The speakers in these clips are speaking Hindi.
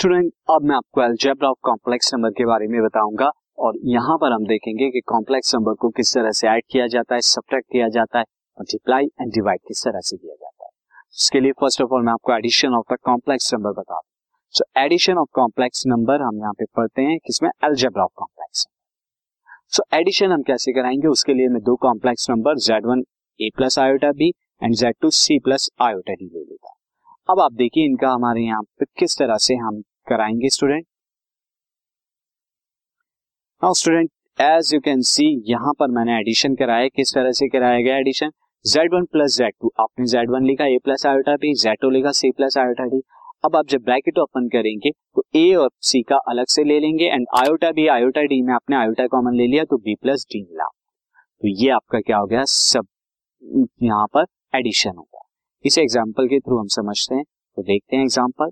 स्टूडेंट, अब मैं आपको अलजेब्रा ऑफ़ कॉम्प्लेक्स नंबर के बारे में बताऊँगा और यहाँ पर हम देखेंगे कि कॉम्प्लेक्स नंबर को किस तरह से ऐड किया जाता है सब्ट्रैक्ट किया जाता है मल्टीप्लाई एंड डिवाइड किस तरह से किया जाता है। इसके लिए फ़र्स्ट ऑफ़ ऑल मैं आपको addition of the complex number बता दूँ। So addition of complex number हम यहाँ पे पढ़ते हैं किसमें? Algebra of complex so addition हम कैसे कराएँगे? उसके लिए मैं दो complex number Z one A plus iota B and Z two C plus iota D ले लेता अब आप देखिए इनका हमारे यहाँ पे किस तरह से हम कराएँगे student now student as you can see यहाँ पर मैंने एडिशन कराया, किस तरह से कराया गया addition Z one plus Z two आपने जेड वन लिखा A plus iota B Z two लिखा सी प्लस आयोटा डी अब आप जब ब्रैकेट ओपन करेंगे तो ए और सी का अलग से ले लेंगे and iota B iota D में आपने आयोटा कॉमन ले लिया तो बी प्लस डी मिला। तो ये आपका क्या हो गया? सब यहाँ पर एडिशन होगा इस एग्ज़ाम्पल के थ्रू हम समझते हैं। तो देखते हैं एग्ज़ाम्पल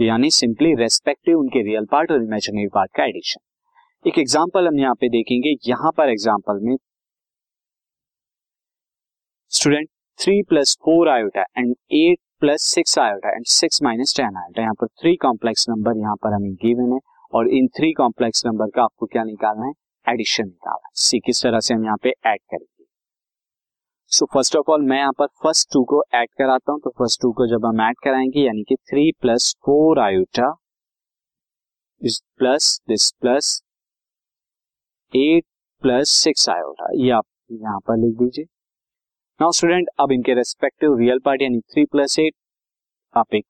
यानी सिंपली रेस्पेक्टिव उनके रियल पार्ट और इमेजिनरी पार्ट का एडिशन एक एग्ज़ाम्पल हम यहाँ पे देखेंगे। यहाँ पर एग्ज़ाम्पल में student three plus four iota and eight plus six iota and six minus ten iota यहाँ पर थ्री कॉम्प्लेक्स नंबर यहाँ पर हमें गिवन है और इन थ्री कॉम्प्लेक्स नंबर का आपको क्या निकालना है? एडिशन निकालना है। सी किस तरह से हम यहाँ पे ऐड करेंगे? सो फ़र्स्ट ऑफ़ ऑल मैं यहाँ पर फ़र्स्ट टू को ऐड कराता हूँ। तो फ़र्स्ट टू को जब हम ऐड कराएँगे, यानी कि थ्री प्लस फोर आयोटा इस plus this plus eight plus six iota ये आप यहाँ पर लिख दीजिए। नाउ स्टूडेंट अब इनके रेस्पेक्टिव रियल पार्ट यानी थ्री प्लस एट आप एक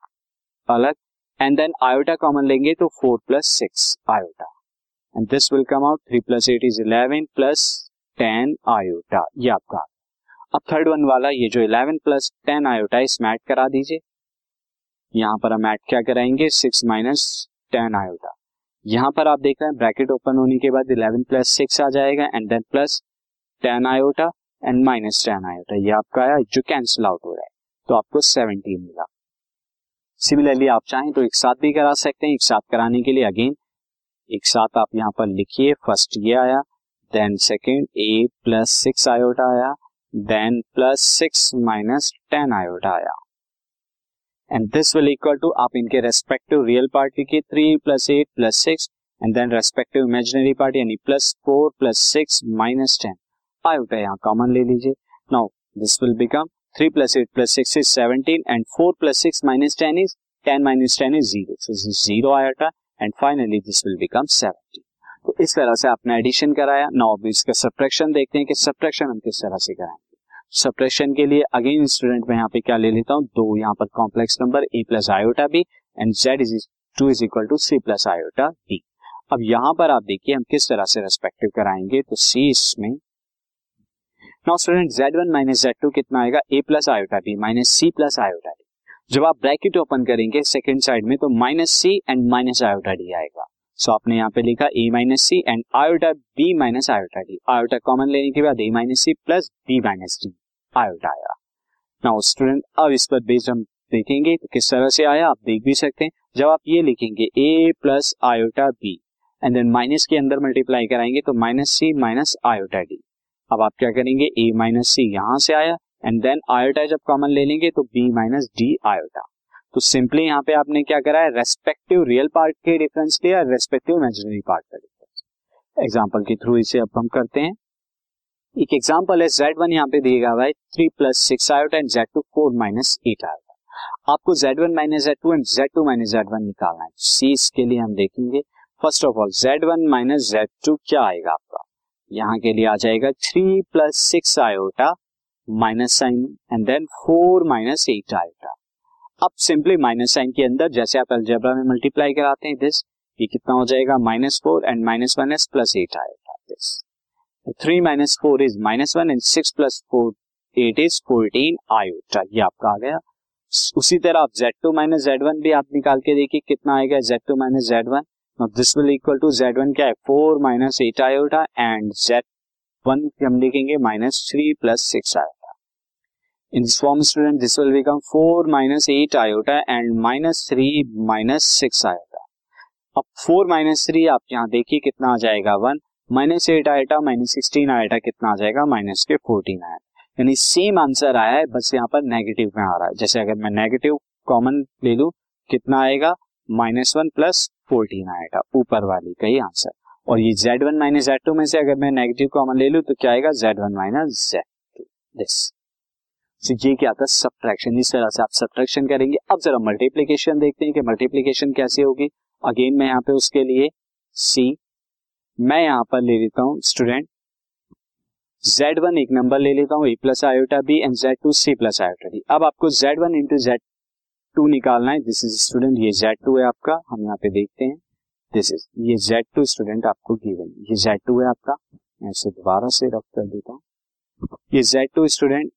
अलग एंड देन आयोटा कॉमन लेंगे तो four plus six iota and this will come out three plus eight is eleven plus ten iota ये आपका अब थर्ड वन वाला, ये जो इलेवन प्लस टेन आयोटा इसमें ऐड करा दीजिए। यहाँ पर हम ऐड क्या कराएँगे? सिक्स माइनस टेन आयोटा यहाँ पर आप देख रहे हैं ब्रैकेट ओपन होने के बाद इलेवन प्लस सिक्स आ जाएगा and then plus ten iota and minus ten iota ये आपका आया जो कैंसिल आउट हो रहा है। तो आपको सेवनटीन मिला। सिमिलरली आप चाहें तो एक साथ भी करा सकते हैं। एक साथ कराने के लिए अगेन एक साथ आप यहाँ पर लिखिए फ़र्स्ट ये आया then second A plus six iota आया। Then plus six minus ten iota आया। And this will equal to आप इनके रेस्पेक्टिव रियल पार्ट लिखिए three plus eight plus six and then respective imaginary part यानी plus four plus six minus ten iota यहाँ कॉमन ले लीजिए। Now this will become three plus eight plus six is seventeen and four plus six minus ten is ten minus ten is zero zero iota and finally this will become seventeen तो इस तरह से आपने एडिशन कराया। नाउ अब इसका सब्ट्रैक्शन देखते हैं कि सब्ट्रैक्शन हम किस तरह से कराएँगे सब्ट्रैक्शन के लिए अगेन स्टूडेंट मैं यहाँ पे क्या ले लेता हूँ? दो यहाँ पर complex number A plus iota B and Z is two is equal to C plus iota B अब यहाँ पर आप देखिए हम किस तरह से रेस्पेक्टिव कराएँगे। तो सी इसमें now student Z one minus Z two कितना आएगा? A plus iota B minus C plus iota D जब आप ब्रैकेट ओपन करेंगे सेकेंड साइड में तो minus C and minus iota D आएगा। सो आपने यहाँ पे लिखा A minus C and iota B minus iota D iota common लेने के बाद A minus C plus B minus D iota आया। नाउ स्टूडेंट अब इस पर बेस्ड हम देखेंगे तो किस तरह से आया, आप देख भी सकते हैं। जब आप ये लिखेंगे A plus iota B and then minus के अंदर मल्टीप्लाई कराएँगे तो minus C minus iota D अब आप क्या करेंगे? ए माइनस सी यहाँ से आया एंड देन आयोटा जब कॉमन ले लेंगे तो बी माइनस डी आयोटा तो सिंपली यहाँ पे आपने क्या करा है? रेस्पेक्टिव रियल पार्ट के डिफरेंस लिया रेस्पेक्टिव इमेजिनरी पार्ट का डिफरेंस एग्ज़ाम्पल के थ्रू इसे अब हम करते हैं। एक एग्ज़ाम्पल है जेड वन यहाँ पे दिएगा है three plus six iota and Z two four minus eight iota आपको Z one minus Z two and Z two minus Z one निकालना है। सी इसके लिए हम देखेंगे। First of all Z one minus Z two क्या आएगा आपका? यहाँ के लिए आ जाएगा three plus six iota minus sign and then four minus eight iota अब सिंपली माइनस साइन के अंदर, जैसे आप अलजेब्रा में मल्टीप्लाई कराते हैं दिस ये कितना हो जाएगा? Minus four and minus one is plus eight आएगा this three minus four is minus one and six plus four eight is fourteen iota ये आपका आ गया। उसी तरह आप Z two minus Z one भी आप निकाल के देखिए कितना आएगा Z two minus Z one this will equal to Z one क्या है? Four minus eight iota and Z one हम लिखेंगे minus three plus six iota in form student this will become four minus eight iota and minus three minus six iota अब फोर माइनस थ्री आप यहाँ देखिए कितना आ जाएगा one minus eight iota minus sixteen iota कितना आ जाएगा? माइनस के फोर्टीन आया यानी सेम आंसर आया है, बस यहाँ पर नेगेटिव में आ रहा है। जैसे अगर मैं नेगेटिव कॉमन ले लू, कितना आएगा? माइनस वन प्लस फोर्टीन आएगा ऊपर वाली का ही आंसर और ये Z one minus Z two में से अगर मैं नेगेटिव कॉमन ले लू तो क्या आएगा? Z one minus Z two this तो ये क्या था? सब्ट्रैक्शन इस तरह से आप सब्ट्रैक्शन करेंगे। अब जरा मल्टीप्लीकेशन देखते हैं कि मल्टीप्लीकेशन कैसे होगी। अगेन मैं यहाँ पे उसके लिए सी मैं यहाँ पर ले लेता हूँ स्टूडेंट जेड वन एक नंबर ले लेता हूँ A plus iota B and Z two C plus iota D अब आपको Z one into Z two निकालना है। दिस इज़ स्टूडेंट ये जेड टू है आपका। हम यहाँ पे देखते हैं। दिस इज़ ये जेड टू स्टूडेंट आपको गिवन ये जेड टू है आपका। मैं इसे दोबारा से रफ कर देता हूँ। ये Z two student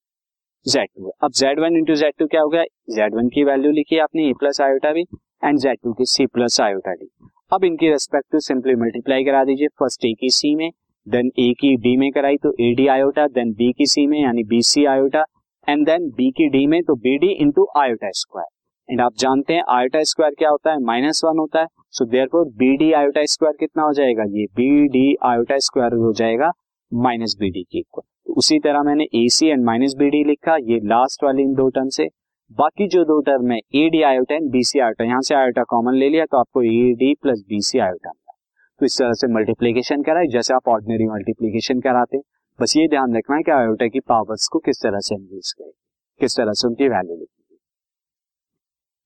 Z two अब Z one into Z two क्या हो गया? जेड वन की वैल्यू लिखी आपने A plus iota B and Z two की सी प्लस आयोटा डी अब इनकी रेस्पेक्ट टू सिंपली मल्टीप्लाई करा दीजिए। फ़र्स्ट ए की सी में देन ए की डी में कराई तो A D iota then B की सी में, यानी B C iota and then B की डी में तो B D into iota square and आप जानते हैं आयोटा स्क्वायर क्या होता है? माइनस वन होता है। So therefore B D iota square कितना हो जाएगा? ये बी डी आयोटा स्क्वायर हो जाएगा माइनस बी डी की इक्वल तो उसी तरह मैंने A C and minus B D लिखा, ये लास्ट वाली इन दो टर्म से। बाकी जो दो टर्म है A D iota and B C iota यहाँ से आयोटा कॉमन ले लिया तो आपको A D plus B C iota तो इस तरह से मल्टीप्लीकेशन कराए जैसे आप ऑर्डिनरी मल्टीप्लीकेशन कराते बस ये ध्यान रखना है कि आयोटा की पावर्स को किस तरह से यूज़ करें किस तरह से उनकी वैल्यू लिखेंगे।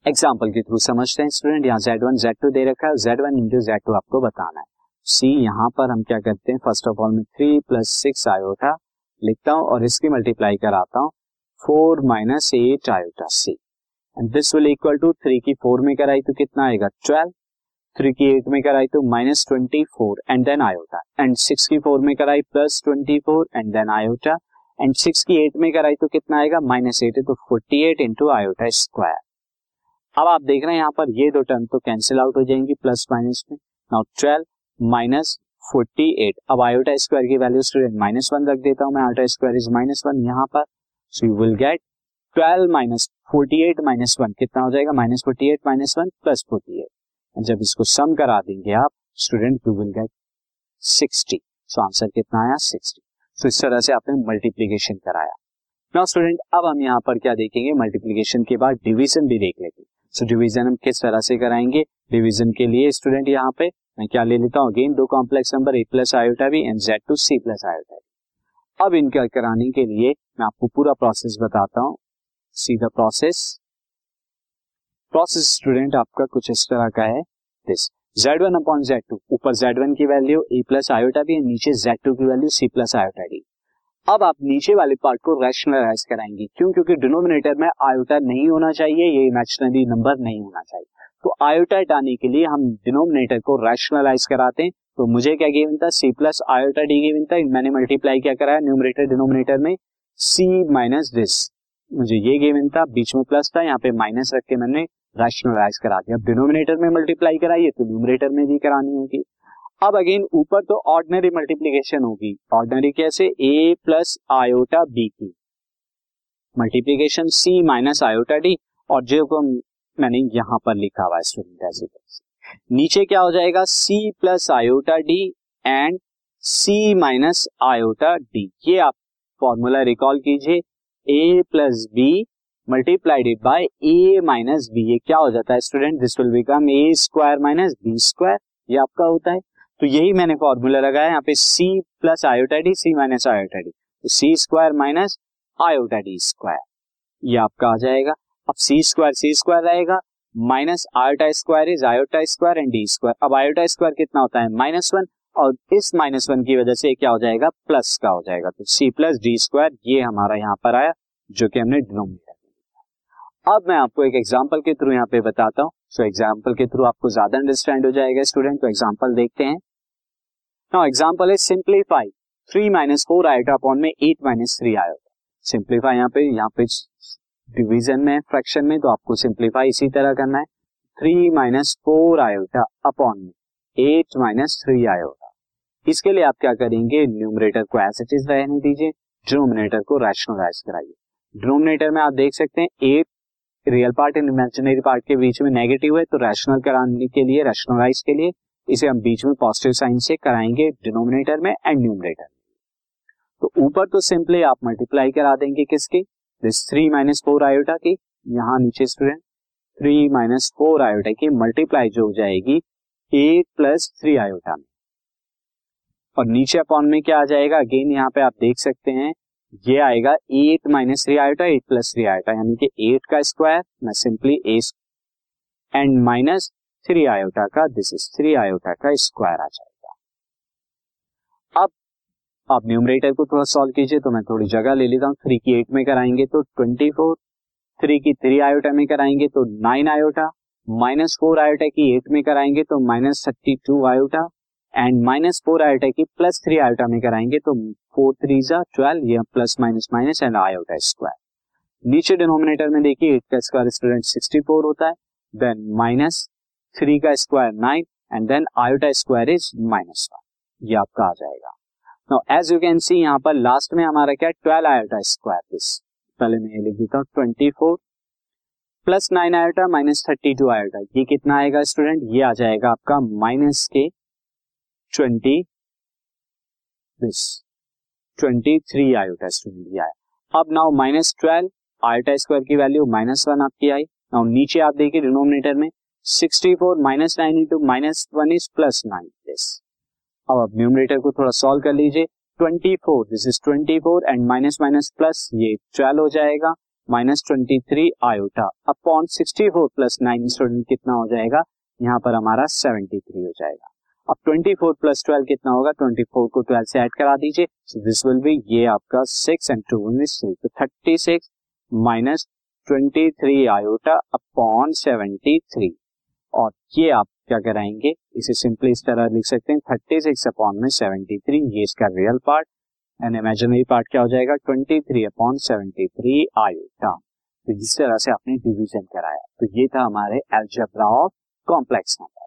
एग्ज़ाम्पल के थ्रू समझते हैं स्टूडेंट यहाँ जेड वन जेड टू दे रखा है। Z one into Z two आपको बताना है। सी यहाँ पर हम क्या करते हैं? फ़र्स्ट ऑफ़ ऑल में थ्री प्लस सिक्स आयोटा लिखता हूँ और इसकी मल्टीप्लाई कराता हूँ four minus eight iota see and this will equal to three की फोर में कराई तो कितना आएगा? ट्वेल्व थ्री की एट में कराई तो minus twenty four and then iota and six की फोर में कराई plus twenty four and then iota and six की एट में कराई तो कितना आएगा? माइनस एट तो forty eight into iota square अब आप देख रहे हैं यहाँ पर ये दो टर्म तो कैंसिल आउट हो जाएँगी प्लस माइनस में. Now twelve minus forty eight अब आयोटा स्क्वायर की वैल्यू स्टूडेंट माइनस वन रख देता हूँ मैं। Iota square is minus one यहाँ पर। So you will get twelve minus forty eight minus one कितना हो जाएगा? Minus forty eight minus one plus forty eight जब इसको सम करा देंगे आप student you will get sixty so answer कितना आया? सिक्सटी सो इस तरह से आपने मल्टीप्लीकेशन कराया। नाउ स्टूडेंट अब हम यहाँ पर क्या देखेंगे? मल्टीप्लीकेशन के बाद डिवीज़न भी देख लेते हैं। सो डिवीज़न हम किस तरह से कराएँगे? डिवीज़न के लिए स्टूडेंट यहाँ पे मैं क्या ले लेता हूँ? अगेन दो complex number A plus iota B and Z two C plus iota B अब इनका कराने के लिए मैं आपको पूरा प्रोसेस बताता हूँ। See the process process student आपका कुछ इस तरह का है। This Z one upon Z two ऊपर जेड वन की value A plus iota B नीचे जेड टू की value C plus iota D अब आप नीचे वाले पार्ट को रैशनलाइज कराएँगे। क्यों? क्योंकि डिनोमिनेटर में आयोटा नहीं होना चाहिए, ये इमेजिनरी नंबर नहीं होना चाहिए। तो आयोटा हटाने के लिए हम डिनोमिनेटर को रैशनलाइज कराते हैं। तो मुझे क्या गिवन था? C plus iota D given था। मैंने मल्टीप्लाई क्या कराया? न्यूमरेटर डिनोमिनेटर में सी माइनस दिस मुझे ये गिवन था। बीच में प्लस था। यहाँ पे माइनस रख के मैंने रैशनलाइज करा दिया। अब डिनोमिनेटर में मल्टीप्लाई कराइए तो न्यूमरेटर में भी करानी होगी। अब अगेन ऊपर तो ऑर्डिनरी मल्टीप्लीकेशन होगी। ऑर्डिनरी कैसे? ए प्लस आयोटा बी की multiplication C minus iota D और जो को मैंने यहाँ पर लिखा हुआ स्टूडेंट ऐसे नीचे क्या हो जाएगा? C plus iota D and C minus iota D ये आप फॉर्मूला रिकॉल कीजिए। A plus B multiplied by A minus B ये क्या हो जाता है student this will become A square minus B square ये आपका होता है। तो यही मैंने फॉर्मूला लगाया। यहाँ पे C plus iota D C minus iota D C square minus iota D square ये आपका आ जाएगा। अब सी स्क्वायर सी स्क्वायर रहेगा minus iota square is iota square and D square अब आयोटा स्क्वायर कितना होता है? माइनस वन और इस माइनस वन की वजह से क्या हो जाएगा? प्लस का हो जाएगा। तो सी प्लस डी स्क्वायर ये हमारा यहाँ पर आया, जो कि हमने डिनोमिनेटर अब मैं आपको एक एग्ज़ाम्पल के थ्रू यहाँ पे बताता हूँ। सो एग्ज़ाम्पल के थ्रू आपको ज़्यादा अंडरस्टैंड हो जाएगा स्टूडेंट तो एग्ज़ाम्पल देखते हैं। Now example is simplify three minus four iota upon में eight minus three iota simplify यहाँ पे यहाँ पे डिवीज़न में फ्रैक्शन में तो आपको सिंप्लीफाई इसी तरह करना है। Three minus four iota upon में। एट माइनस थ्री आयोटा इसके लिए आप क्या करेंगे? न्यूमरेटर को एज इज़ रहने दीजिए। डिनोमिनेटर को रैशनलाइज कराइए। डिनोमिनेटर में आप देख सकते हैं at real part and imaginary part के बीच में नेगेटिव है तो रैशनल कराने के लिए रैशनलाइज के लिए, इसे हम बीच में पॉजिटिव साइन से कराएँगे डिनोमिनेटर में एंड न्यूमरेटर में। तो ऊपर तो सिंपली आप मल्टीप्लाई करा देंगे किसकी? This three minus four iota की यहाँ नीचे student three minus four iota की मल्टीप्लाई जो हो जाएगी एट प्लस थ्री आयोटा में। और नीचे अपॉन में क्या आ जाएगा? अगेन यहाँ पे आप देख सकते हैं, ये आएगा eight minus three iota eight plus three iota यानी कि एट का स्क्वायर मैं simply A and minus three iota का दिस इज़ थ्री आयोटा का स्क्वायर आ जाएगा। आप न्यूमरेटर को थोड़ा सॉल्व कीजिए तो मैं थोड़ी जगह ले लेता हूँ। थ्री की एट में कराएँगे तो ट्वेंटी फोर थ्री की थ्री आयोटा में कराएँगे तो nine iota minus four iota की एट में कराएँगे तो minus thirty two iota and minus four iota की प्लस थ्री आयोटा में कराएँगे तो फोर थ्री जा ट्वेल्व ये plus minus minus and iota square नीचे डिनोमिनेटर में देखिए एट का स्क्वायर स्टूडेंट सिक्सटी फोर होता है देन माइनस थ्री का square nine and then iota square is minus one ये आपका आ जाएगा। Now as you can see यहाँ पर लास्ट में हमारा क्या ट्वेल्व आयोटा स्क्वायर दिस पहले मैं ये लिख देता हूँ twenty four plus nine iota minus thirty two iota ये कितना आएगा स्टूडेंट ये आ जाएगा आपका माइनस के twenty this twenty three iota student ये आया। अब now minus twelve iota square की वैल्यू माइनस वन आपकी आई। नाउ नीचे आप देखिए डिनोमिनेटर में sixty four minus nine into minus one is plus nine this अब आप न्यूमरेटर को थोड़ा सॉल्व कर लीजिए। 24 this is 24 and minus minus plus ये 12 हो जाएगा। Minus twenty three iota upon 64 plus nine student कितना हो जाएगा? यहाँ पर हमारा 73 हो जाएगा। अब 24 प्लस 12 कितना होगा? 24 को 12 से ऐड करा दीजिए। सो दिस विल बी ये आपका 6 एंड 2 इज़ 3 तो 36 माइनस 23 आयोटा अपॉन 73 और ये आप क्या कराएँगे? इसे सिंपली इस तरह लिख सकते हैं थर्टी सिक्स अपॉन में सेवेंटी थ्री ये इसका real part and imaginary part क्या हो जाएगा? Twenty three upon seventy three iota तो इस तरह से आपने डिवीज़न कराया तो ये था हमारे algebra of complex number